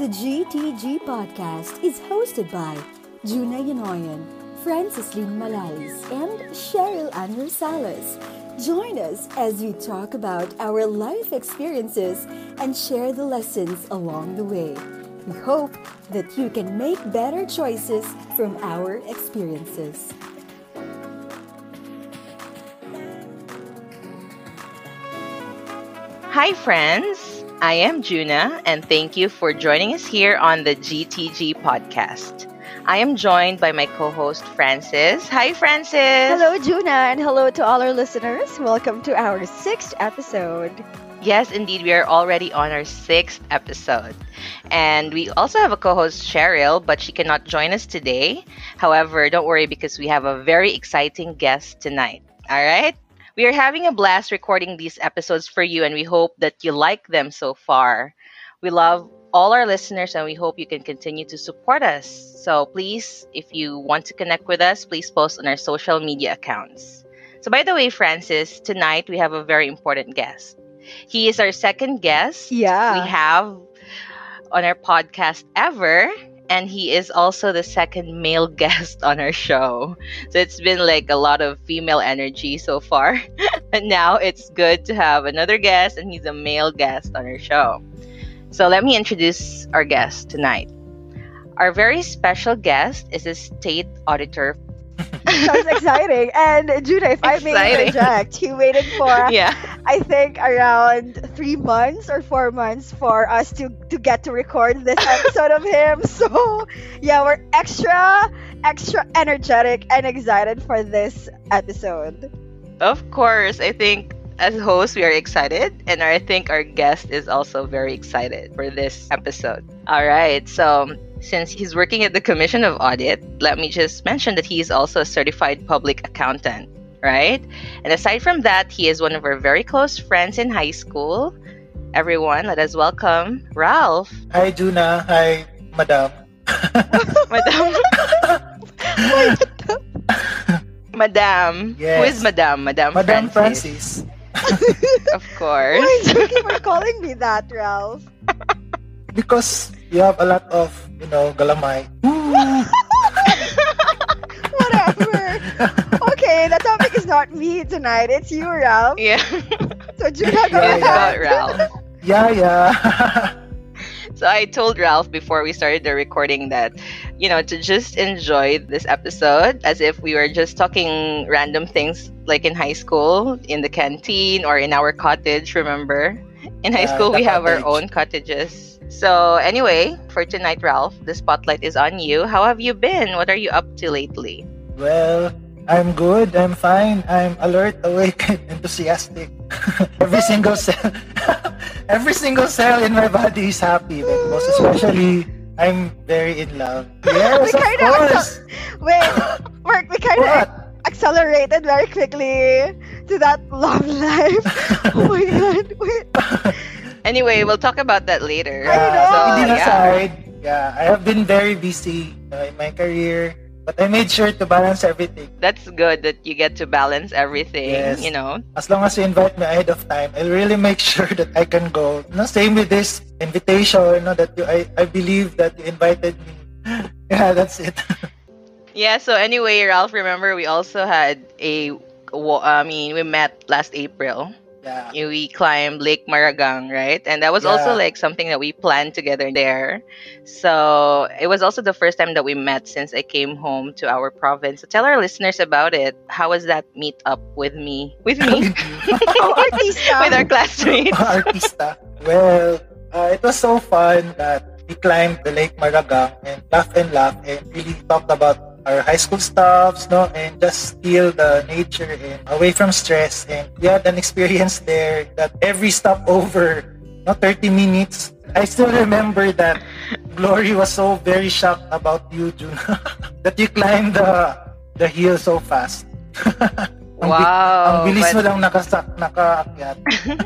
The GTG podcast is hosted by Juna Yanoyan, Francis Lynn Malalis, and Cheryl Ann Rosales. Join us as we talk about our life experiences and share the lessons along the way. We hope that you can make better choices from our experiences. Hi, friends. I am Juna, and thank you for joining us here on the GTG podcast. I am joined by my co host, Francis. Hi, Francis. Hello, Juna, and hello to all our listeners. Welcome to our sixth episode. Yes, indeed, we are already on our sixth episode. And we also have a co host, Cheryl, but she cannot join us today. However, don't worry because we have a very exciting guest tonight. All right? We are having a blast recording these episodes for you, and we hope that you like them so far. We love all our listeners, and we hope you can continue to support us. So please, if you want to connect with us, please post on our social media accounts. So, by the way, Francis, tonight we have a very important guest. He is our second guest Yeah. we have on our podcast ever. And he is also the second male guest on our show. So it's been like a lot of female energy so far. but now it's good to have another guest, and he's a male guest on our show. So let me introduce our guest tonight. Our very special guest is a state auditor. Sounds exciting. And Juna, if I may Exciting. interject, he waited for yeah. I think around three months or four months for us to to get to record this episode of him. So yeah, we're extra extra energetic and excited for this episode. Of course, I think as hosts we are excited, and I think our guest is also very excited for this episode. All right, so since he's working at the Commission of Audit, let me just mention that he is also a certified public accountant, right? And aside from that, he is one of our very close friends in high school. Everyone, let us welcome Ralph. Hi, Juna. Hi, Madam. Madam. Madam. Who Yes. is Madam? Madam, Madam Francis. Francis. Of course. Why do you keep on calling me that, Ralph? Because you have a lot of, you know, galamay. Whatever. okay, the topic is not me tonight. It's you, Ralph. Yeah. So Juna, go Yeah, It's about. Ralph. yeah, yeah. So I told Ralph before we started the recording that, you know, to just enjoy this episode as if we were just talking random things like in high school, in the canteen, or in our cottage, remember? In high Yeah, school, we the have our own cottages. So, anyway, for tonight, Ralph, the spotlight is on you. How have you been? What are you up to lately? well, I'm good. I'm fine. I'm alert, awake, and enthusiastic. every single cell, every single cell in my body is happy. But most especially, I'm very in love. Yes, We of course. Wait, Mark, we kind of accelerated very quickly to that love life. oh my god, wait. Anyway, we'll talk about that later. I know. So, yeah. aside, yeah, I have been very busy uh, in my career, but I made sure to balance everything. That's good that you get to balance everything, Yes. you know. As long as you invite me ahead of time, I'll really make sure that I can go. No, same with this invitation, you know, that you, I, I believe that you invited me. Yeah, that's it. Yeah, so anyway, Ralph, remember we also had a, I mean, we met last April. Yeah. We climbed Lake Maragang, right? And that was also like something that we planned together there. So it was also the first time that we met since I came home to our province. So tell our listeners about it. How was that meet up with me? With me? Oh, with our classmates. Artista. Well, uh, it was so fun that we climbed the Lake Maragang and laugh and laugh and really talked about our high school stuffs, no, and just feel the nature and away from stress. And we had an experience there that every stopover, no, 30 minutes. I still remember that Glory was so very shocked about you, June, that you climbed the the hill so fast. Ang bi- Wow. Ang bilis but- mo lang nakasak, nakaakyat.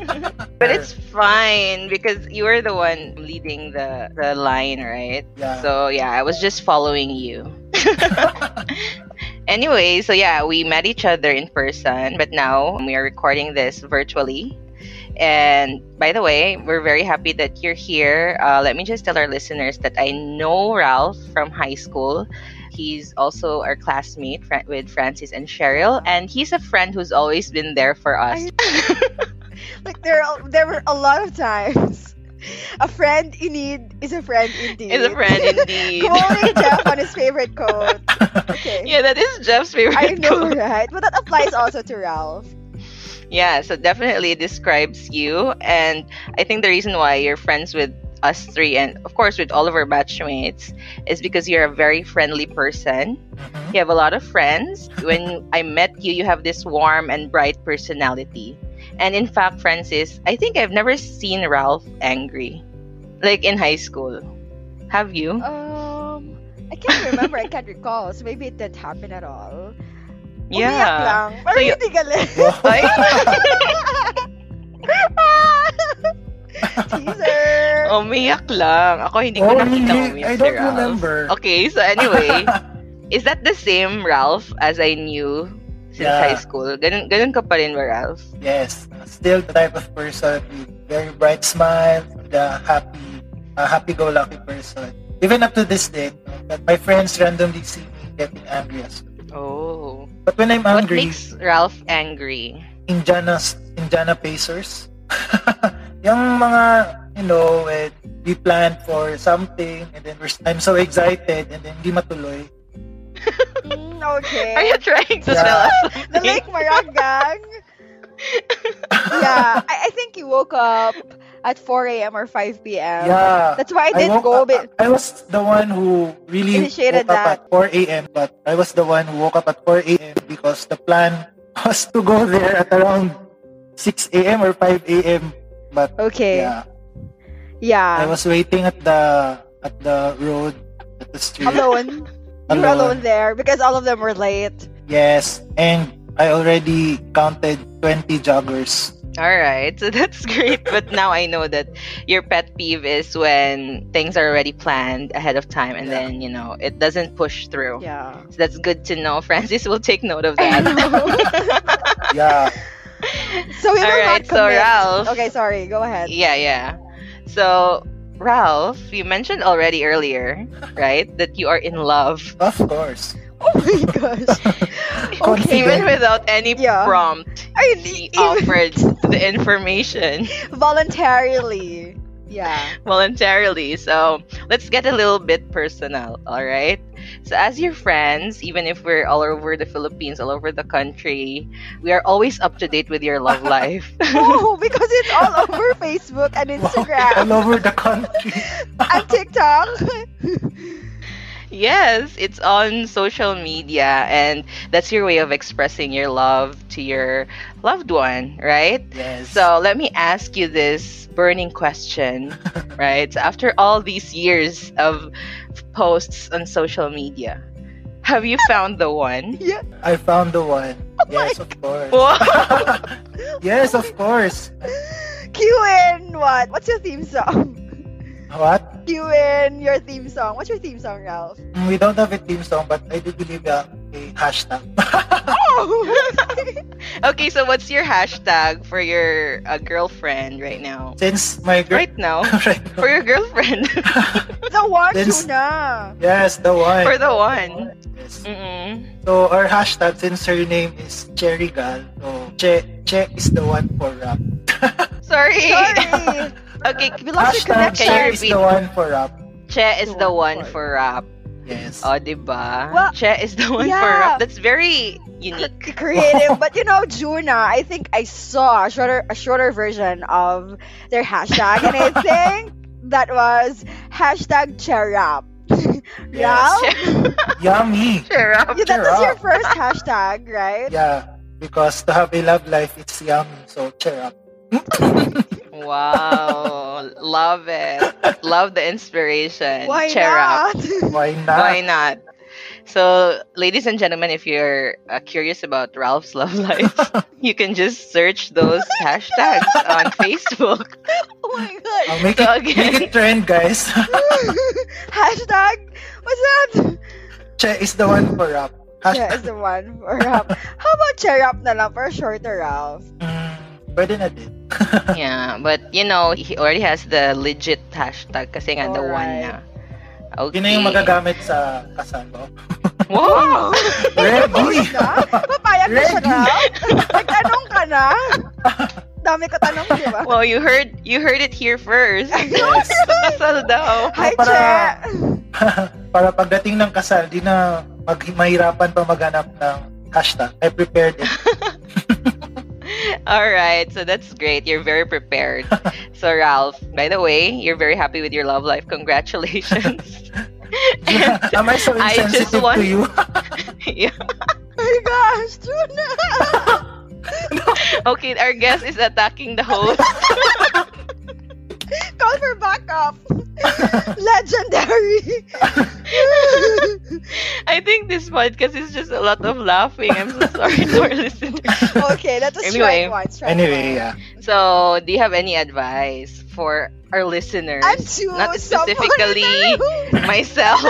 But it's fine because you were the one leading the the line, right? Yeah. So yeah, I was just following you. anyway, so yeah, we met each other in person, but now we are recording this virtually. And by the way, we're very happy that you're here. Uh, let me just tell our listeners that I know Ralph from high school. He's also our classmate fr- with Francis and Cheryl, and he's a friend who's always been there for us. like there, there were a lot of times. A friend in need is a friend indeed. Is a friend indeed. Quoting Jeff on his favorite quote. Okay. yeah, that is Jeff's favorite. I know, quote. right? But that applies also to Ralph. Yeah, so definitely it describes you. And I think the reason why you're friends with us three and of course with all of our batchmates is because you're a very friendly person. Mhm. You have a lot of friends. When I met you, you have this warm and bright personality. And in fact, Francis, I think I've never seen Ralph angry. Like in high school. Have you? Um, I can't remember. I can't recall. So maybe it didn't happen at all. Umiyak yeah. lang. Parang you- hindi galit. Ay. Teaser. Umiyak lang. Ako hindi ko Oh, nakita really? umiyak I si don't Ralph. remember. Okay, so anyway, is that the same Ralph as I knew since Yeah. high school? Ganun, ganun ka pa rin Ralph? Yes, still the type of person with very bright smile, the happy, uh, happy-go-lucky person. Even up to this day, that my friends randomly see me getting angry as well. Oh. But when I'm What angry, makes Ralph angry? Indiana, Indiana Pacers, yung mga, you know, when we planned for something and then we're, I'm so excited and then hindi matuloy. Okay. Are you trying to Yeah. tell us the something? Lake Maragang. yeah, I, I think you woke up at 4 a.m. or 5 p.m. Yeah. That's why I I, didn't woke go. up, But I was the one who really Initiated woke up at 4 a.m. But I was the one who woke up at 4 a.m. because the plan was to go there at around 6 a.m. or 5 a.m. But okay. yeah, Yeah. I was waiting at the at the road at the street. alone. You were alone there because all of them were late. Yes, and I already counted 20 joggers. All right, so that's great. But now I know that your pet peeve is when things are already planned ahead of time and Yeah. then, you know, it doesn't push through. Yeah. So that's good to know. Francis will take note of that. Yeah, so we will Alright, not so. Ralph- Okay, sorry. Go ahead. Yeah, yeah. So, Ralph, you mentioned already earlier, right, that you are in love. of course. Oh my gosh. Confident. Even without any Yeah. prompt, I he even offered the information voluntarily. Yeah. voluntarily. So, let's get a little bit personal, all right? So, as your friends, even if we're all over the Philippines, all over the country, we are always up to date with your love life. Oh, because it's all over Facebook and Instagram. all over the country. and TikTok. Yes, it's on social media, and that's your way of expressing your love to your loved one, right? Yes. So let me ask you this burning question, right? So after all these years of posts on social media, have you found the one? yeah. I found the one. Oh yes, of course. Yes, of course. Cue in what? What's your theme song? What? Cue in your theme song. What's your theme song, Ralph? Mm, We don't have a theme song, but I do believe a hashtag. Oh! Okay, so what's your hashtag for your uh, girlfriend right now? Since my girl, Right now, right now. for your girlfriend, the one, Since- Juna. yes, the one. for the one. Yes. Mm-mm. So our hashtag, since her name is Cherry Gal, so Che Che is the one for rap. Sorry. Sorry. okay, We lost your Hashtag connection. Che is the one for rap. Che is The the one one for- for rap. Yes. Oh, diba? Well, che is the one for yeah. rap. That's very unique. creative. But you know, Juna, I think I saw a shorter a shorter version of their hashtag, and I think that was hashtag Cherap. Yes. Ralph? Yummy. Cheer up. Yeah, that was your first hashtag, right? Yeah, because to have a love life, it's yummy. So cheer up. Wow. Love it. Love the inspiration. Why Cheer up. Why not? Why not? So, ladies and gentlemen, if you're uh, curious about Ralph's love life, you can just search those hashtags on Facebook. oh my god. Uh, make, So it, again- make it trend, guys. hashtag. What's that? che is the one for rap. Yeah, Hashtag. is the one for rap. How about Cherap na lang for a shorter Ralph? Mm, pwede na din. yeah, but you know, he already has the legit hashtag kasi nga the one na. Okay. Yun na yung magagamit sa kasal ko. Wow! Ready! ka? Papayag na siya na? Nagtanong ka na? Dami ko tanong, di ba? Wow, you heard you heard it here first. Yes. Kasal daw. Hi, para- Che! Para pagdating ng kasal, di na mag mahirapan pa maghanap ng hashtag. I prepared it. All right, so that's great. You're very prepared. so Ralph, by the way, you're very happy with your love life. Congratulations. And Am I so I just want- to you? yeah. Oh my gosh, Juna! Okay, our guest is attacking the host. Call for backup! Legendary! I think this podcast is just a lot of laughing. I'm so sorry to our listeners. okay, let us Anyway. try one. Try Anyway, one. yeah. So, do you have any advice for our listeners? I'm too Not someone in the specifically myself.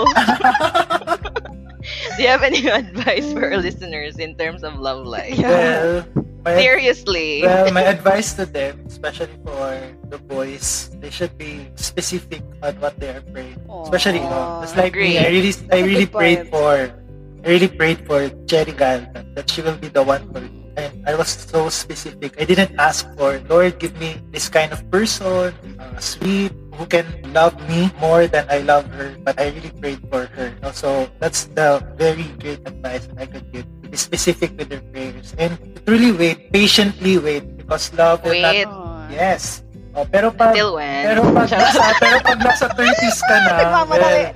do you have any advice for our listeners in terms of love life? Yeah. Well, my, Seriously. well, my advice to them, especially for the boys, they should be specific on what they are praying. Especially, you know, just like me, I really, I really prayed for, I really prayed for Cherry Gal that, she will be the one for me. And I was so specific. I didn't ask for, Lord, give me this kind of person, uh, sweet, who can love me more than I love her. But I really prayed for her. So that's the very great advice I could give. Specific with their prayers. And truly wait, patiently wait. Because love wait. will not. Yes. Oh, pero pag Until when? pero pag nasa, pero pag nasa 30s ka na, well,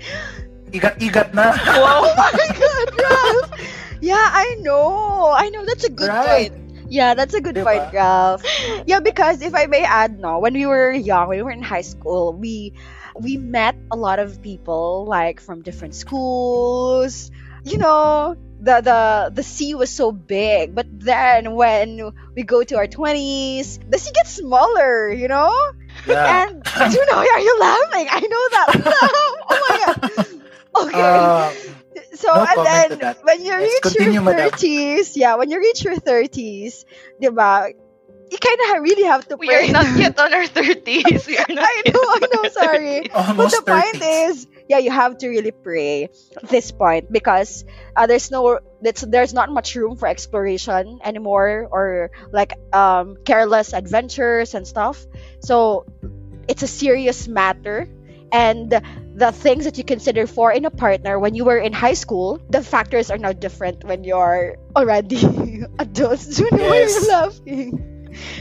igat-igat na. Wow. Oh my god, Ralph! Yeah, I know. I know. That's a good Right. point. Yeah, that's a good Diba? point, Ralph. Yeah, because if I may add, no, when we were young, when we were in high school, we we met a lot of people like from different schools. You know, the the the sea was so big, but then when we go to our twenties, the sea gets smaller. You know, Yeah. and you know, are you laughing? I know that. oh my god. Okay. Uh, So No and then when you Let's reach continue, your madam. thirties, yeah, when you reach your thirties, diba, you kind of really have to We are not yet on our 30s. We are not I know, I know, sorry. 30s. But almost the point is, yeah, you have to really pray at this point because uh, there's no, that's, there's not much room for exploration anymore or like um, careless adventures and stuff. So it's a serious matter. And the things that you consider for in a partner when you were in high school, the factors are now different when you're already adults. Do you know why Yes. you're laughing?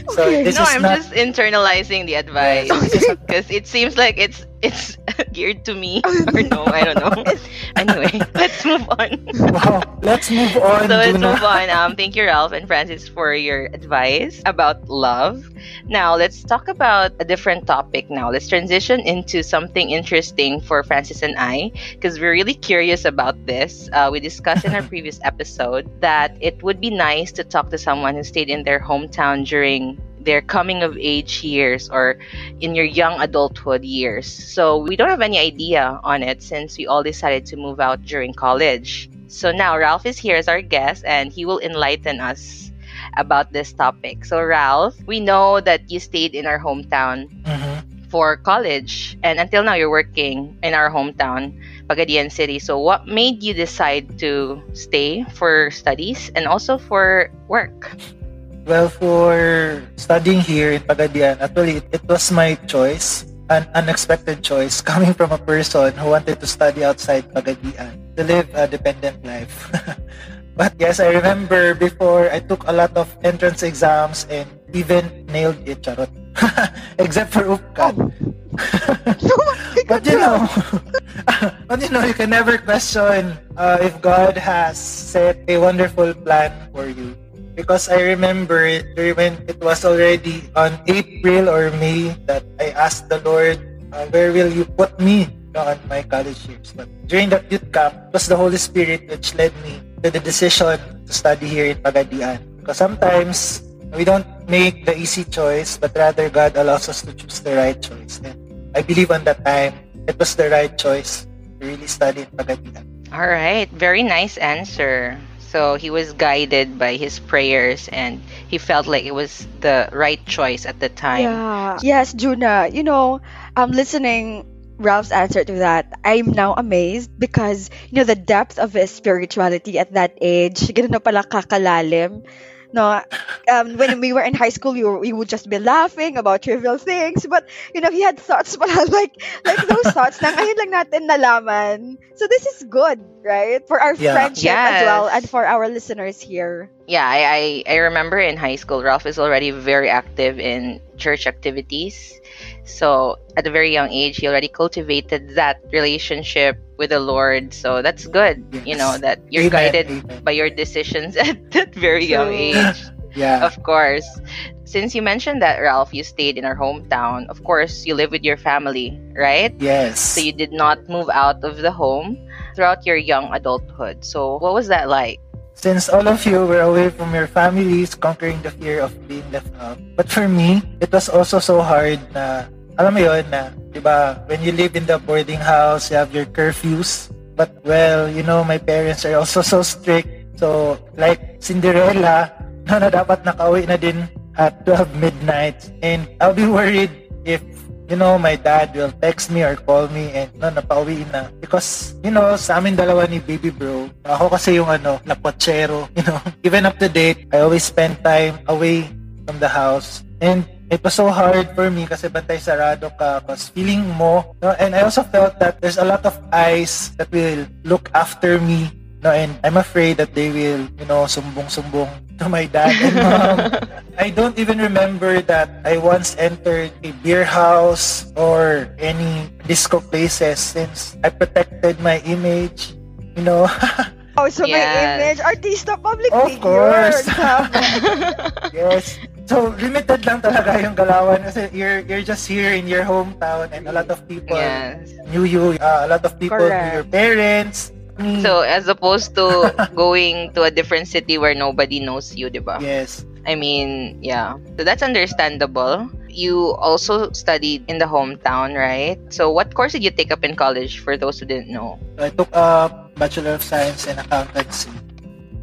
So Okay. this no, is I'm not- just internalizing the advice because it seems like it's it's geared to me or no, I don't know. anyway, let's move on. Wow. Let's move on. so let's Juna. move on. Um, thank you, Ralph and Francis, for your advice about love. Now let's talk about a different topic. Now let's transition into something interesting for Francis and I because we're really curious about this. Uh, we discussed in our previous episode that it would be nice to talk to someone who stayed in their hometown during their coming of age years or in your young adulthood years. So we don't have any idea on it since we all decided to move out during college. So now Ralph is here as our guest and he will enlighten us about this topic. So Ralph, we know that you stayed in our hometown Mhm. for college and until now you're working in our hometown, Pagadian City. So what made you decide to stay for studies and also for work? Well, for studying here in Pagadian, actually, it, it was my choice, an unexpected choice, coming from a person who wanted to study outside Pagadian, to live a dependent life. but yes, I remember before I took a lot of entrance exams and even nailed it, charot. Except for UPCAT. but you know, but you know, you can never question uh, if God has set a wonderful plan for you. Because I remember when it was already on April or May that I asked the Lord, uh, where will you put me on my college years? But during that youth camp, it was the Holy Spirit which led me to the decision to study here in Pagadian. Because sometimes we don't make the easy choice, but rather God allows us to choose the right choice. And I believe on that time, it was the right choice to really study in Pagadian. All right, very nice answer. So he was guided by his prayers and he felt like it was the right choice at the time. Yeah. Yes, Juna. You know, I'm listening Ralph's answer to that, I'm now amazed because you know the depth of his spirituality at that age. Ganun pala kakalalim. No, um, when we were in high school, you, were, we would just be laughing about trivial things. But, you know, he had thoughts pala, like, like those thoughts na ngayon lang natin nalaman. So this is good, right? For our Yeah. friendship as well and for our listeners here. Yeah, I, I, I remember in high school, Ralph is already very active in church activities. So at a very young age, he already cultivated that relationship with the Lord. So that's good, you know, that you're Amen, guided amen. by your decisions at that very young age. Yeah. Of course. Since you mentioned that, Ralph, you stayed in our hometown. Of course, you live with your family, right? Yes. So you did not move out of the home throughout your young adulthood. So what was that like? Since all of you were away from your families, conquering the fear of being left out. But for me, it was also so hard na, alam mo yun na, di ba, when you live in the boarding house, you have your curfews. But well, you know, my parents are also so strict. So, like Cinderella, na, na dapat nakauwi na din at 12 midnight. And I'll be worried if you know, my dad will text me or call me and no, napauwi na. Because, you know, sa amin dalawa ni baby bro, ako kasi yung ano, lapochero, you know. Even up to date, I always spend time away from the house. And it was so hard for me kasi bantay sarado ka because feeling mo, no, and I also felt that there's a lot of eyes that will look after me No, and I'm afraid that they will, you know, sumbong-sumbong to my dad and mom. I don't even remember that I once entered a beer house or any disco places since I protected my image. You know, Oh, so Yes. image. Artista, public Of figure. course. Tama. yes. So limited lang talaga yung galawan kasi you're you're just here in your hometown and a lot of people yes. knew you. Uh, a lot of people Correct. knew your parents. Me. So as opposed to going to a different city where nobody knows you, diba? yes. I mean, yeah. So that's understandable. You also studied in the hometown, right? So what course did you take up in college for those who didn't know? I took a Bachelor of Science in Accountancy.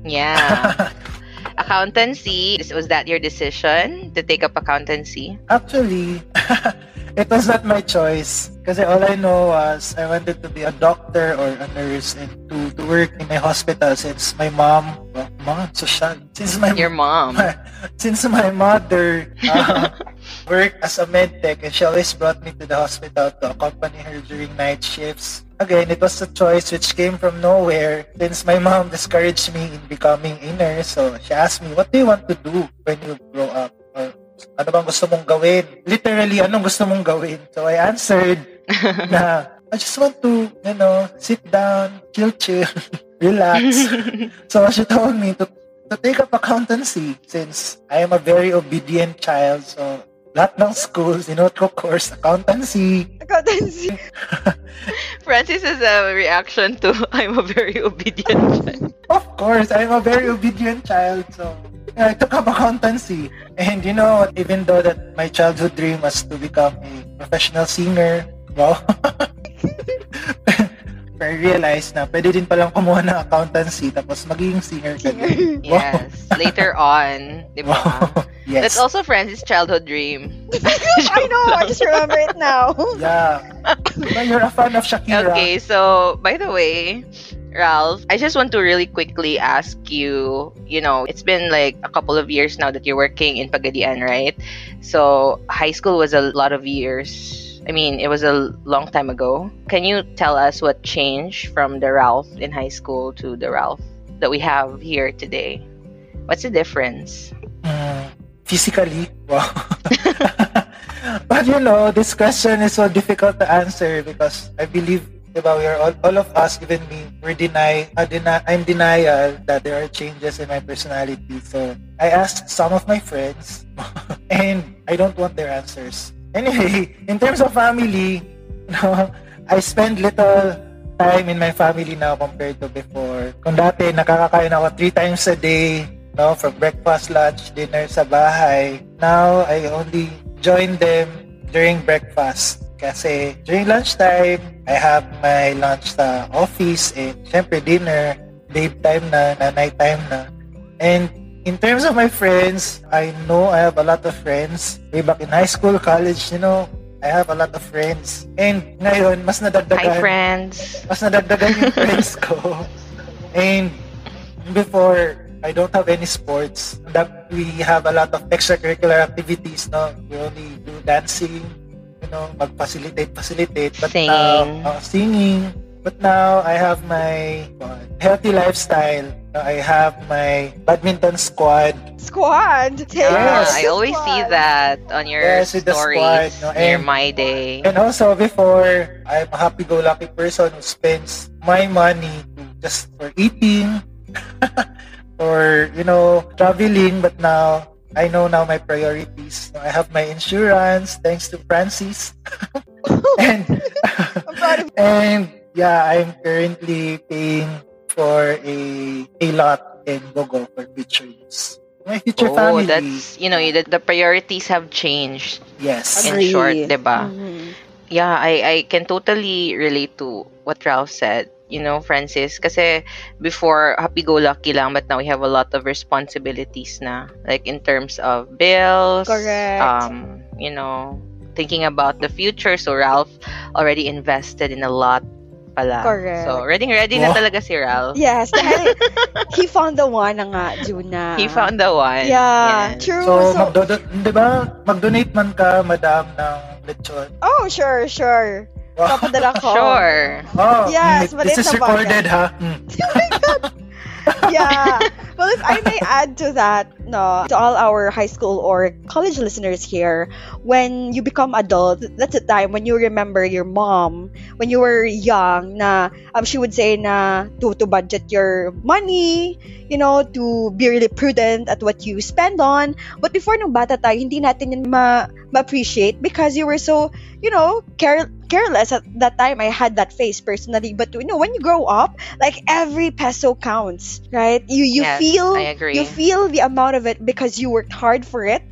Yeah. accountancy. Was that your decision to take up accountancy? Actually, it was not my choice. Kasi all I know was I wanted to be a doctor or a nurse and to, to work in a hospital since my mom, well, mom, social. Since my Your mom. since my mother uh, worked as a med tech and she always brought me to the hospital to accompany her during night shifts. Again, it was a choice which came from nowhere since my mom discouraged me in becoming a nurse. So she asked me, what do you want to do when you grow up? Ano bang gusto mong gawin? Literally, anong gusto mong gawin? So I answered na, I just want to, you know, sit down, chill, chill, relax. so she told me to to take up accountancy since I am a very obedient child. So, lahat ng schools, you know, ko course, accountancy. Accountancy. Francis has a reaction to I'm a very obedient child. Of course, I'm a very obedient child. So, I took up accountancy. And you know, even though that my childhood dream was to become a professional singer, wow. I realized na pwede din palang kumuha ng accountancy tapos magiging singer ka din. Yes. Later on, di ba? Wow. yes. That's also Francis' childhood dream. I know. I just remember it now. Yeah. But you're a fan of Shakira. Okay, so by the way, Ralph, I just want to really quickly ask you, you know, it's been like a couple of years now that you're working in Pagadian, right? So high school was a lot of years. I mean, it was a long time ago. Can you tell us what changed from the Ralph in high school to the Ralph that we have here today? What's the difference? Mm, physically, wow. but you know, this question is so difficult to answer because I believe, diba, we are all, all of us, even me, we're deny, uh, deny, I'm denial that there are changes in my personality. So I asked some of my friends, and I don't want their answers. Anyway, in terms of family, you know, I spend little time in my family now compared to before. Kung dati, nakakakain ako three times a day, no, from breakfast, lunch, dinner sa bahay. Now, I only join them during breakfast. Kasi during lunchtime, I have my lunch sa office and syempre dinner, babe time na, nanay time na. And in terms of my friends, I know I have a lot of friends. Way back in high school, college, you know, I have a lot of friends. And ngayon, mas nadagdagan. Hi, friends. Mas nadagdagan yung friends ko. And before, I don't have any sports. That we have a lot of extracurricular activities, no? We only do dancing, you know, mag-facilitate, facilitate. But Singing. now, uh, singing. But now, I have my uh, healthy lifestyle. I have my badminton squad. Squad. Yeah, Yes. I always see Squad. that on your Yes, stories squad, no, near and- my day. And also, before, I'm a happy-go-lucky person who spends my money just for eating, or, you know, traveling. But now, I know now my priorities. I have my insurance, thanks to Francis. and, I'm proud of and, yeah, I'm currently paying for a, a lot in Gogo for future use. My future oh, family. that's, you know, the, the priorities have changed yes. in Agree. short, diba? Mhm. Yeah, I, I can totally relate to what Ralph said. You know, Francis, kasi before happy-go-lucky lang, but now we have a lot of responsibilities na. Like in terms of bills. Correct. Um, you know, thinking about the future. So Ralph already invested in a lot pala. Correct. So ready ready na talaga si Ralph. Yes, dahil he found the one na nga, Juna. He found the one. Yeah, Yes. true. So, So, magdo di ba, mag-donate man ka, madam, ng lechon. oh, sure, sure. Wow. Papadala ko. Sure. Oh, Yes, mm, but this it's is a recorded, ha? Mm. yeah. Well, if I may add to that, no, to all our high school or college listeners here, when you become adult, that's the time when you remember your mom when you were young. Na um, she would say na to to budget your money, you know, to be really prudent at what you spend on. But before nung bata tayo, hindi natin yun ma ma-appreciate because you were so, you know, care careless at that time. I had that face personally, but you know, when you grow up, like every peso counts, right? You you Yes, feel I agree. you feel the amount of it because you worked hard for it.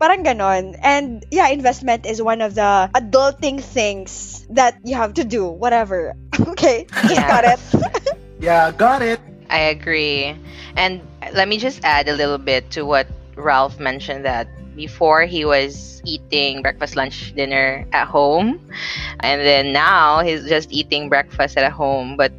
Parang ganon. And yeah, investment is one of the adulting things that you have to do. Whatever. okay, just Yeah. got it. Yeah, got it. I agree. And let me just add a little bit to what Ralph mentioned that before he was eating breakfast, lunch, dinner at home. And then now he's just eating breakfast at home. But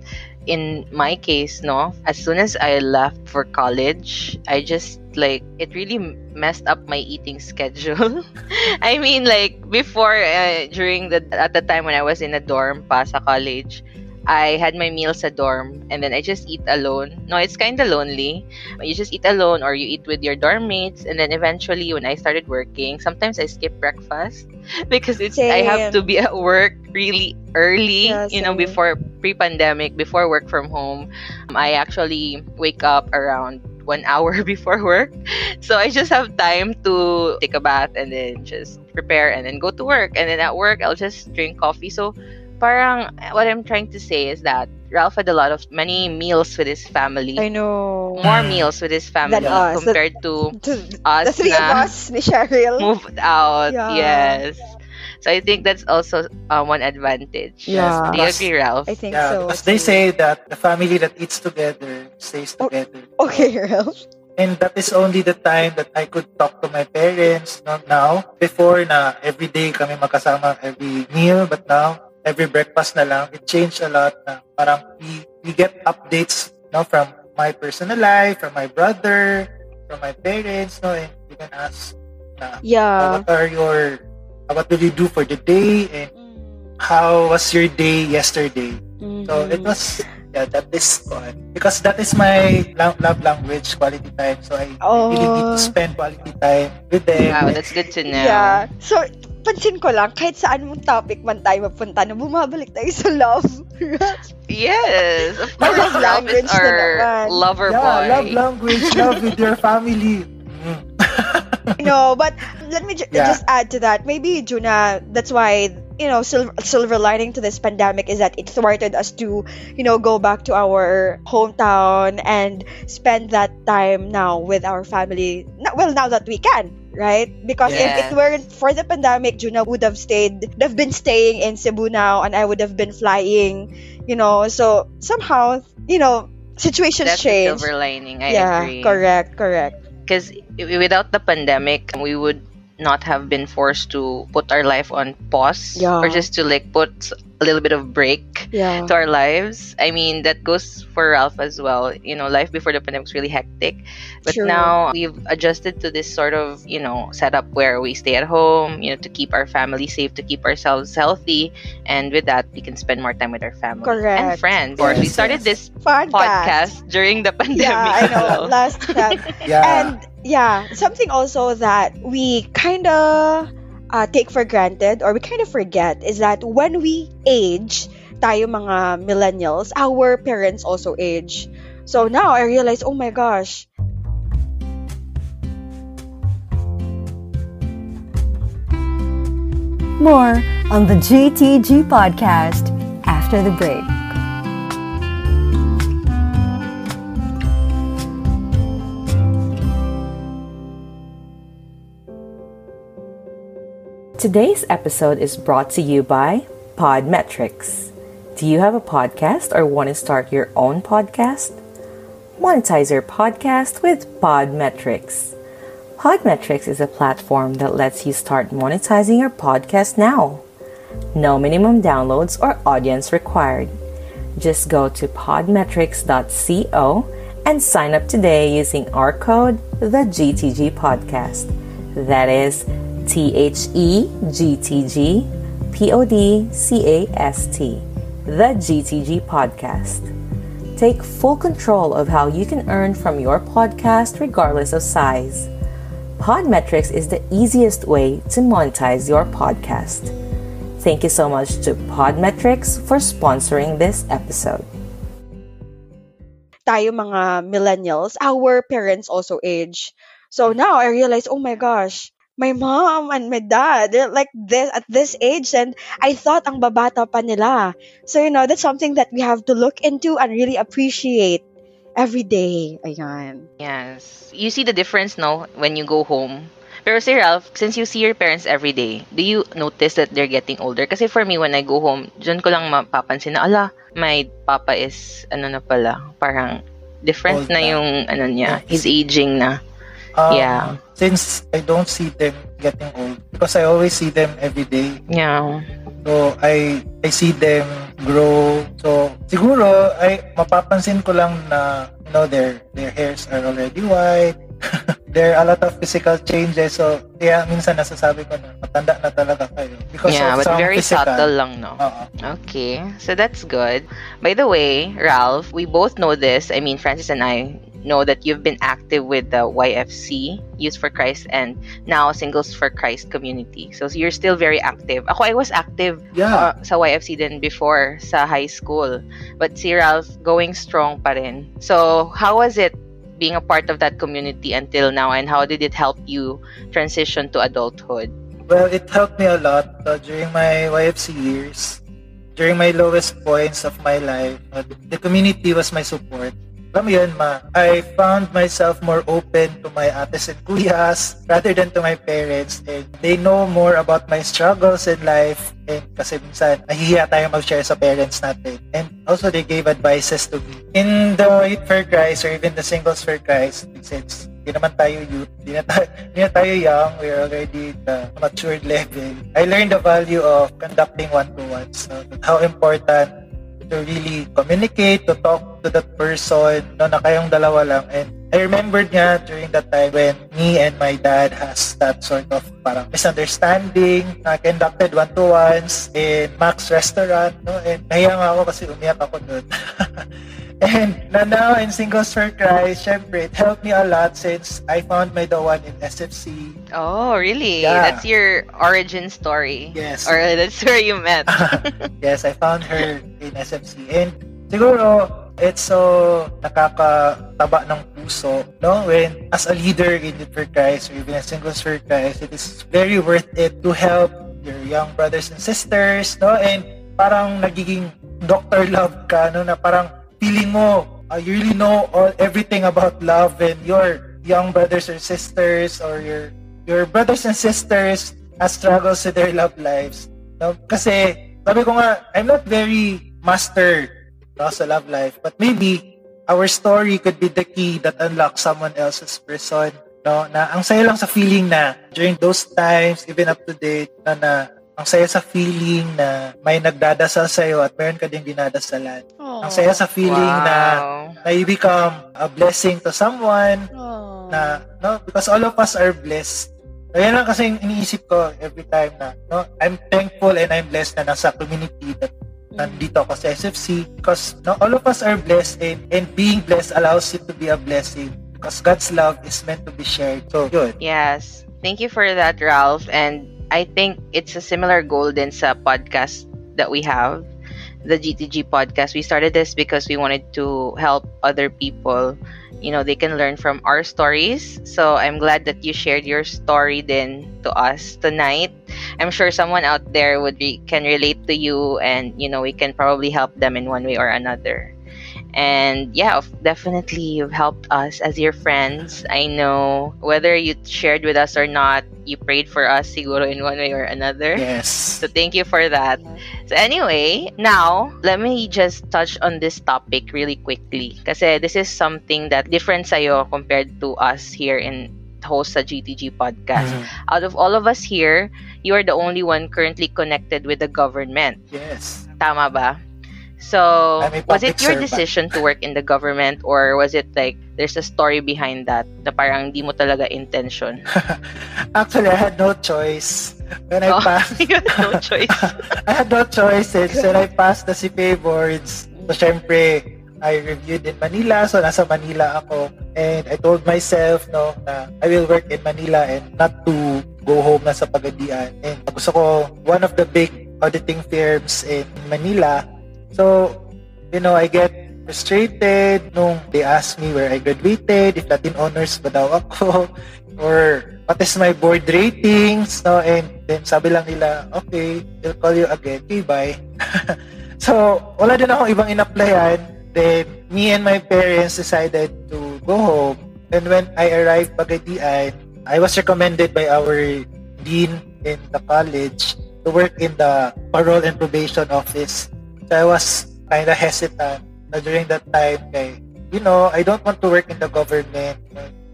in my case, no, as soon as I left for college, I just like it really messed up my eating schedule. I mean, like before, uh, during the at the time when I was in a dorm pa sa college, I had my meals at dorm and then I just eat alone. No, it's kind of lonely. You just eat alone or you eat with your dorm mates and then eventually when I started working, sometimes I skip breakfast because it's I have to be at work really early, Yeah, you know, before pre-pandemic, before work from home. I actually wake up around one hour before work. So I just have time to take a bath and then just prepare and then go to work. And then at work, I'll just drink coffee. So parang what I'm trying to say is that Ralph had a lot of many meals with his family. I know. More meals with his family us. compared to To us the three of us, ni Cheryl. moved out. Yeah. Yes. So I think that's also uh, one advantage. Yeah. Do you agree, Ralph? I think Yeah, so. because they say that the family that eats together stays Oh. together. Okay, Ralph. And that is only the time that I could talk to my parents. Not now. Before na every day kami magkasama every meal, but now every breakfast na lang. It changed a lot. Na parang we, we get updates no, from my personal life, from my brother, from my parents, no, and you can ask na, Yeah. Oh, what are your, what will you do for the day, and mm. how was your day yesterday? So mm-hmm. it was yeah, that is fun because that is my la- love language, quality time. So I really need Oh. to spend quality time with them. Wow, that's good to know. Yeah. So, pansin ko lang, kahit saan mong topic man tayo mapunta, na bumabalik tayo sa love. Yes, of course. love Ralph is language na our naman. lover yeah, boy. love language, love with your family. No, but let me ju- Yeah. just add to that. Maybe, Juna, that's why, you know, silver, silver lining to this pandemic is that it thwarted us to, you know, go back to our hometown and spend that time now with our family. Well, now that we can, right? Because if it weren't for the pandemic, Juna would have stayed, would have been staying in Cebu now, and I would have been flying, you know. So somehow, you know, situations That's change. silver lining. I yeah, agree. correct, correct. Because without the pandemic, we would not have been forced to put our life on pause Yeah. or just to like put a little bit of break Yeah. to our lives. I mean, that goes for Ralph as well. You know, life before the pandemic was really hectic. But True. now we've adjusted to this sort of, you know, setup where we stay at home, you know, to keep our family safe, to keep ourselves healthy. And with that, we can spend more time with our family Correct. and friends. Of course, we started yes. this Podcast. podcast during the pandemic. Yeah, I know. well. Last time. Yeah. And yeah, something also that we kind of uh, take for granted or we kind of forget is that when we age, tayo mga millennials, our parents also age. So now I realize, oh my gosh, More on the GTG podcast after the break. Today's episode is brought to you by Podmetrics. Do you have a podcast or want to start your own podcast? Monetize your podcast with Podmetrics. Podmetrics is a platform that lets you start monetizing your podcast now. No minimum downloads or audience required. Just go to podmetrics.co and sign up today using our code, the GTG Podcast. That is T H E G T G P O D C A S T, the GTG Podcast. Take full control of how you can earn from your podcast regardless of size. Podmetrics is the easiest way to monetize your podcast. Thank you so much to Podmetrics for sponsoring this episode. tayo mga millennials, our parents also age. So now I realize, oh my gosh, my mom and my dad, they're like this at this age and I thought ang babata pa nila. So you know, that's something that we have to look into and really appreciate every day. Ayan. Yes. You see the difference, no, when you go home. Pero si Ralph, since you see your parents every day, do you notice that they're getting older? Kasi for me, when I go home, dyan ko lang mapapansin na, ala, my papa is, ano na pala, parang different Old na yung, ano niya, he's aging na. Um, Yeah. Since I don't see them getting old, because I always see them every day. Yeah. So, I I see them grow. So, siguro, ay mapapansin ko lang na, you know, their, their hairs are already white. there are a lot of physical changes. So, kaya minsan nasasabi ko na matanda na talaga kayo. Because yeah, of but some very physical. subtle lang, no? Oo. Okay, so that's good. By the way, Ralph, we both know this. I mean, Francis and I know that you've been active with the YFC, Youth for Christ, and now Singles for Christ community. So you're still very active. Ako, I was active Yeah. uh, sa YFC din before sa high school. But si Ralph, going strong pa rin. So, how was it being a part of that community until now, and how did it help you transition to adulthood? Well, it helped me a lot uh, during my YFC years. During my lowest points of my life, uh, the community was my support. Alam mo yun, ma, I found myself more open to my ates and kuyas rather than to my parents. And they know more about my struggles in life. And kasi minsan, nahihiya tayo mag-share sa parents natin. And also, they gave advices to me. In the Youth for Christ or even the Singles for Christ, since hindi naman tayo youth, hindi na tayo, hindi na tayo young, we're already at the matured level. I learned the value of conducting one-to-ones. So, how important to really communicate, to talk to that person, no, na kayong dalawa lang. And I remembered nga during that time when me and my dad has that sort of parang misunderstanding, na conducted one-to-ones in Max Restaurant, no? And nahiya nga ako kasi umiyak ako nun. And now in Singles for Christ, syempre, it helped me a lot since I found my the one in SFC. Oh, really? Yeah. That's your origin story. Yes. Or that's where you met. yes, I found her in SFC. And siguro, it's so nakakataba ng puso, no? When, as a leader in for Christ or even a Singles for Christ, it is very worth it to help your young brothers and sisters, no? And parang nagiging doctor love ka, no? Na parang feeling mo, uh, you really know all everything about love and your young brothers or sisters or your your brothers and sisters has struggles with their love lives. No? Kasi, sabi ko nga, I'm not very master no, sa love life, but maybe our story could be the key that unlocks someone else's person. No, na ang saya lang sa feeling na during those times, even up to date, na, na ang saya sa feeling na may nagdadasal sa'yo at meron ka ding dinadasalan. Ang saya sa feeling na wow. na you become a blessing to someone Aww. na no because all of us are blessed Ayan lang kasi yung iniisip ko every time na no I'm thankful and I'm blessed na nasa community that nandito ako sa SFC because no all of us are blessed and and being blessed allows you to be a blessing because God's love is meant to be shared so yun Yes. Thank you for that, Ralph. And I think it's a similar goal din sa podcast that we have, the GTG podcast. We started this because we wanted to help other people. You know, they can learn from our stories. So I'm glad that you shared your story then to us tonight. I'm sure someone out there would be can relate to you and you know, we can probably help them in one way or another. And yeah, definitely you've helped us as your friends. I know whether you shared with us or not, you prayed for us siguro in one way or another. yes So thank you for that. So anyway, now let me just touch on this topic really quickly kasi this is something that different sa'yo compared to us here in host sa GTG podcast. Mhm. Out of all of us here, you are the only one currently connected with the government. yes Tama ba? So, was it your servant. decision to work in the government or was it like there's a story behind that na parang di mo talaga intention? actually I had no choice when I Oh, passed you had no choice. I had no choice since when I passed the CPA boards. So, syempre, I reviewed in Manila. So, nasa Manila ako. And I told myself, no, na I will work in Manila and not to go home na sa Pagadian. And gusto ko one of the big auditing firms in Manila. So, you know, I get frustrated nung they asked me where I graduated, if Latin honors ba daw ako, or what is my board ratings, no? And then sabi lang nila, okay, we'll call you again. Okay, bye. so, wala din akong ibang in-applyan. Then, me and my parents decided to go home. And when I arrived Pagadian, I was recommended by our dean in the college to work in the parole and probation office. I was kind of hesitant na during that time kay, you know, I don't want to work in the government.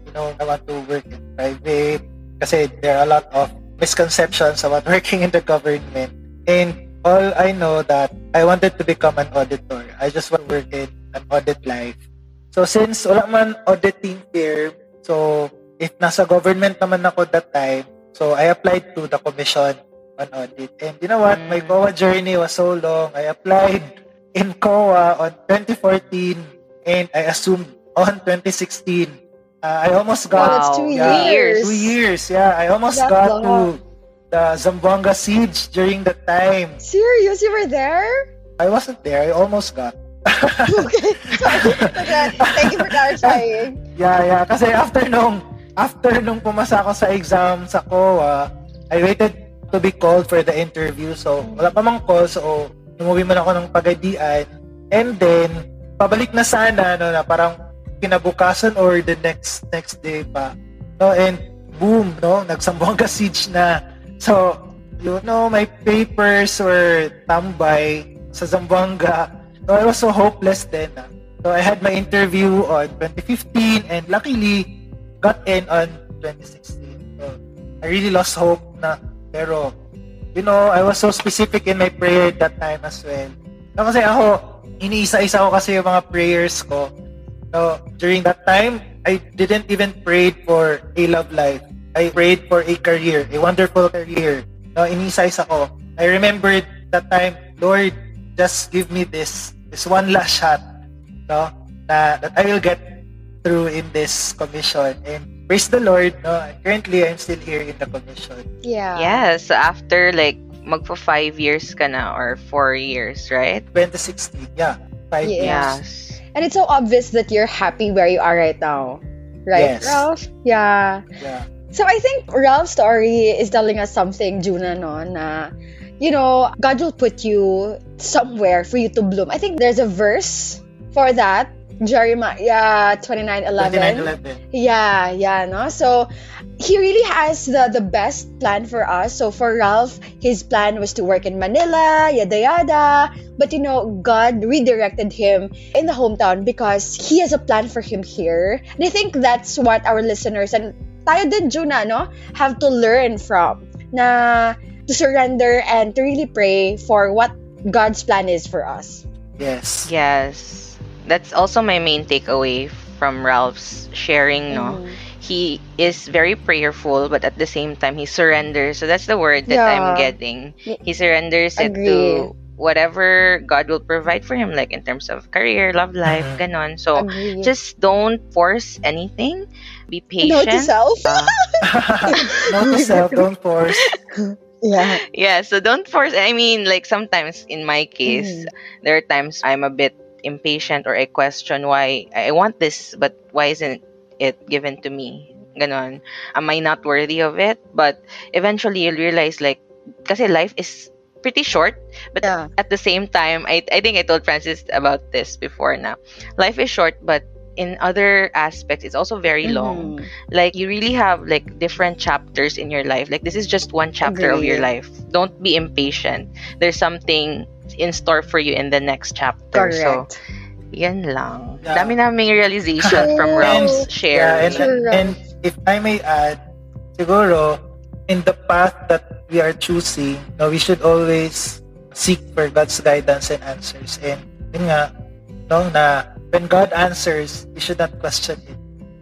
You know, I want to work in private kasi there are a lot of misconceptions about working in the government. And all I know that I wanted to become an auditor. I just want to work in an audit life. So since wala man auditing firm, so if nasa government naman ako that time, so I applied to the commission on audit. And you know what? My Mm. COA journey was so long. I applied in COA on 2014 and I assumed on 2016. Uh, I almost got Wow, that's two yeah, years. Two years, yeah. I almost That got long. to the Zamboanga siege during that time. Serious? You were there? I wasn't there. I almost got. okay. Thank you for clarifying. Yeah, yeah. Kasi after nung, after nung pumasa ako sa exam sa COA, I waited to be called for the interview. So, wala pa mang call. So, umuwi man ako ng pagadian. And then, pabalik na sana, no, na parang kinabukasan or the next next day pa. No, and boom, no, nagsambuanga siege na. So, you know, my papers were tambay sa Zamboanga. So, I was so hopeless then. ah. So, I had my interview on 2015 and luckily got in on 2016. So, I really lost hope na. Pero, you know, I was so specific in my prayer that time as well. No, kasi ako, iniisa-isa ko kasi yung mga prayers ko. So, during that time, I didn't even pray for a love life. I prayed for a career, a wonderful career. No, iniisa-isa ko. I remembered that time, Lord, just give me this, this one last shot, no, na, that I will get through in this commission. And praise the Lord, no, currently I'm still here in the commission. Yeah. yeah, so after like magpo five years ka na or four years, right? 2016, yeah, five Yeah. years. Yes. And it's so obvious that you're happy where you are right now. Right, Yes. Ralph? Yeah. Yeah. So I think Ralph's story is telling us something, Juna, no, na, you know, God will put you somewhere for you to bloom. I think there's a verse for that Jeremiah, yeah, 2911. 2911. Yeah, yeah, no. So he really has the the best plan for us. So for Ralph, his plan was to work in Manila, yada yada. But you know, God redirected him in the hometown because he has a plan for him here. And I think that's what our listeners and tayo din, Juna, no, have to learn from. Na to surrender and to really pray for what God's plan is for us. Yes. Yes. That's also my main takeaway from Ralph's sharing, no? Mhm. He is very prayerful, but at the same time, he surrenders. So that's the word that I'm getting. He surrenders it to whatever God will provide for him, like in terms of career, love life, Mhm. ganon. So Agree. just don't force anything. Be patient. Note to self. Uh, Not to self, don't force. yeah. yeah, so don't force. I mean, like sometimes in my case, Mhm. there are times I'm a bit impatient or I question why I want this, but why isn't it given to me? Ganon. Am I not worthy of it? But eventually you'll realize like, kasi life is pretty short, but Yeah. at the same time, I, I think I told Francis about this before now. Life is short, but in other aspects, it's also very long Mhm. like you really have like different chapters in your life like this is just one chapter of your life don't be impatient there's something in store for you in the next chapter so Correct. yan lang Yeah. dami naming realization from True. Ralph's Yeah, share and, and if I may add, siguro, in the path that we are choosing, no, we should always seek for God's guidance and answers. And yun nga, no, na when God answers, we should not question it.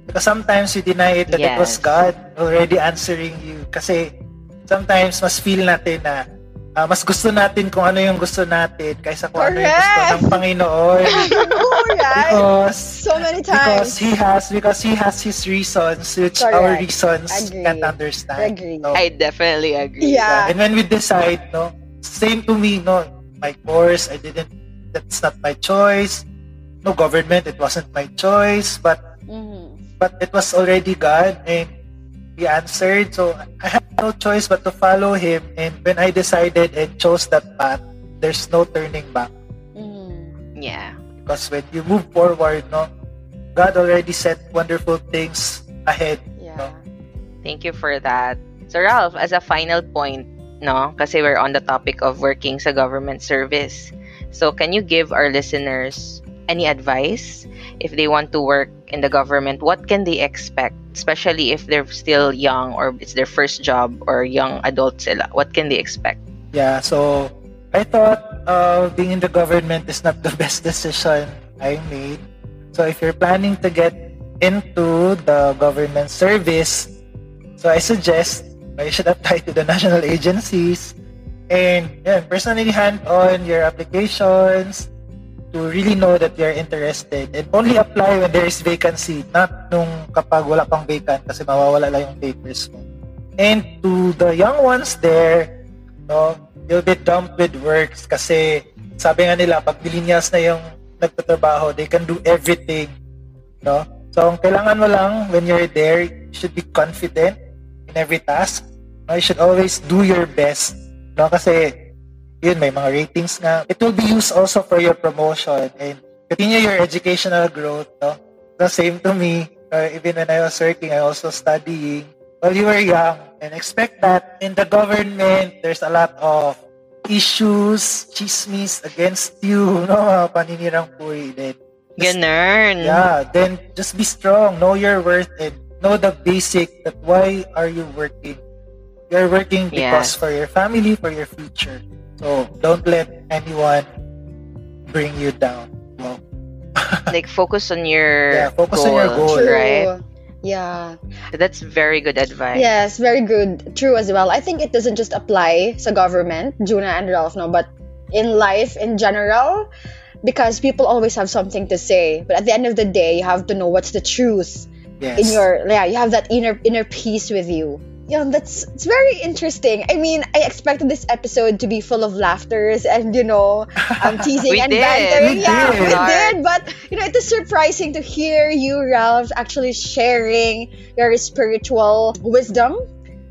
Because sometimes we deny it that it was Yes. God already answering you. Kasi sometimes mas feel natin na ah, mas gusto natin kung ano yung gusto natin kaysa kung ano yung gusto Correct. ng Panginoon. Oh, right? Because So many because times. he has because he has his reasons which our Correct. reasons Agree. can't understand. Agree. No? I definitely agree Yeah. And when we decide, no, same to me, no, my course, I didn't. That's not my choice. No government, it wasn't my choice, but Mhm. but it was already God, and He answered. So I had no choice but to follow Him. And when I decided and chose that path, there's no turning back. Mhm. yeah Because when you move forward, no, God already set wonderful things ahead. Yeah. Thank you for that. So Ralph, as a final point, no, kasi we're on the topic of working sa government service. So can you give our listeners any advice if they want to work in the government? What can they expect, especially if they're still young or it's their first job or young adult sila? What can they expect? Yeah, so I thought uh, being in the government is not the best decision I made. So if you're planning to get into the government service, so I suggest you should apply to the national agencies and yeah, personally hand on your applications to really know that you're interested and only apply when there is vacancy, not nung kapag wala pang vacant kasi mawawala lang yung papers mo. And to the young ones there, no, you'll be dumped with works kasi sabi nga nila, pag millennials na yung nagtatrabaho, they can do everything. No? So, ang kailangan mo lang when you're there, you should be confident in every task. No? You should always do your best. No? Kasi, yun, may mga ratings nga. It will be used also for your promotion and continue your educational growth. No? The same to me. Uh, even when I was working, I also studying. While you were young, and expect that in the government, there's a lot of issues, chismis against you, no? Mga paninirang puri. Then, just- Ganun. yeah, then just be strong. Know your worth and know the basic that why are you working? You're working because Yes. for your family, for your future. So don't let anyone bring you down. No. Like focus on your Yeah, focus on your goal. True. right? Yeah. That's very good advice. Yes, very good. True as well. I think it doesn't just apply to government, Juna and Ralph, no, but in life in general, because people always have something to say. But at the end of the day, you have to know what's the truth Yes. in your yeah. You have that inner inner peace with you. Yeah, that's it's very interesting. I mean, I expected this episode to be full of laughters and you know, um, teasing and did. bantering. We yeah, did. we did. But you know, it is surprising to hear you, Ralph, actually sharing your spiritual wisdom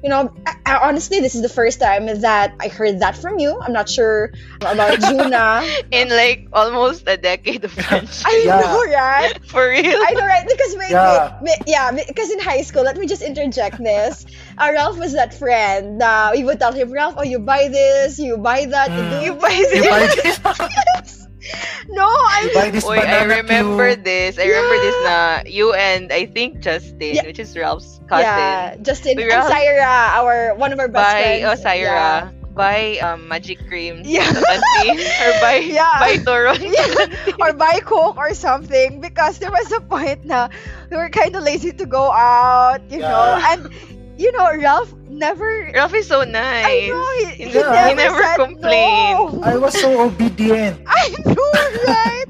you know, I, I- honestly, this is the first time that I heard that from you. I'm not sure about Juna. In like almost a decade of friendship. I Yeah. know, right? For real. I know, right? Because wait, Yeah. wait, wait, yeah, because in high school, let me just interject this. Uh, Ralph was that friend. Uh, we would tell him, Ralph, oh, you buy this, you buy that, you Mm. you buy You buy this, no, I you buy this Oy, I remember cue. this. I remember this na you and I think Justin, Yeah. which is Ralph's cousin. Yeah, Justin We and Ralph- Syra, our one of our best buy friends. oh Syra. Buy um magic cream Yeah. Sabanti, or buy Yeah. buy Turon Yeah. or buy coke or something because there was a point na we were kind of lazy to go out, you know, and you know Ralph never. Ralph is so nice. I know he, he, He never- he never, never said complained. no. I was so obedient. I know, right?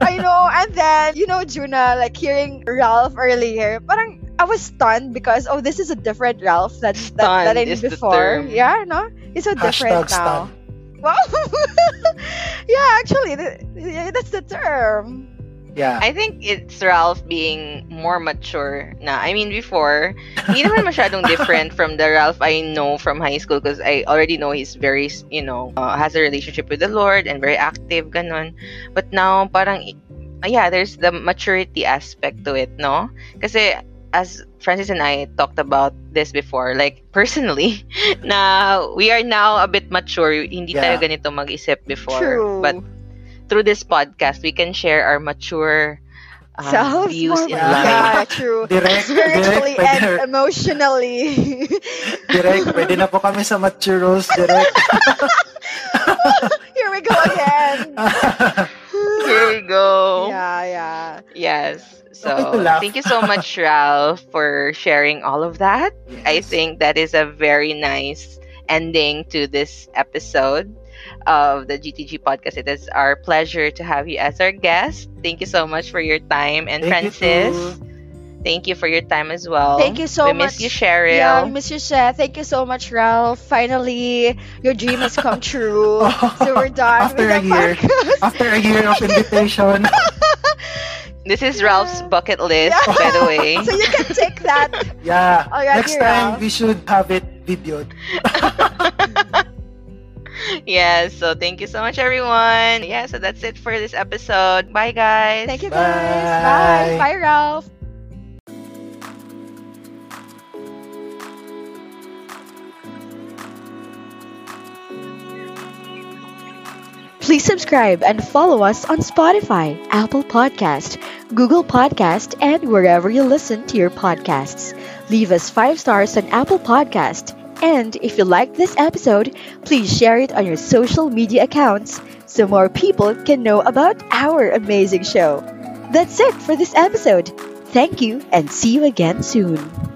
I know. And then, you know, Juna, like hearing Ralph earlier, parang I was stunned because, oh, this is a different Ralph that, that, that I Stunned knew is the before. term. Yeah, no? He's so different Hashtag now. stunned. Wow. yeah, actually, th- yeah, that's the term. Yeah. I think it's Ralph being more mature na. I mean, before, hindi naman masyadong different from the Ralph I know from high school because I already know he's very, you know, uh, has a relationship with the Lord and very active, ganon. But now, parang, yeah, there's the maturity aspect to it, no? Kasi, as Francis and I talked about this before, like, personally, na we are now a bit mature. Hindi tayo Yeah. ganito mag-isip before. True. But through this podcast, we can share our mature um, Self views in Yeah. life. Yeah, true. Direct, Spiritually direct, and pwede, emotionally. direct, pwede na po kami sa mature rules, direct. Here we go again. Here we go. Yeah, yeah. Yes. So Okay to laugh. thank you so much, Ralph, for sharing all of that. I think that is a very nice ending to this episode of the GTG podcast. It is our pleasure to have you as our guest. Thank you so much for your time. And Thank Francis, too. thank you for your time as well. Thank you so we much. miss you, Cheryl. Yeah, Mr. Chef, thank you so much, Ralph. Finally, your dream has come true. so we're done After with a the year. podcast. After a year of invitation. This is Ralph's bucket list, Yeah. by the way. so you can take that. Yeah. Oh, Alright, Next time, out. we should have it videoed. Yes, so thank you so much, everyone. Yeah, so that's it for this episode. Bye, guys. Thank you guys. Bye. Bye. Bye, Ralph. Please subscribe and follow us on Spotify, Apple Podcast, Google Podcast, and wherever you listen to your podcasts. Leave us five stars on Apple Podcast. And if you like this episode, please share it on your social media accounts so more people can know about our amazing show. That's it for this episode. Thank you and see you again soon.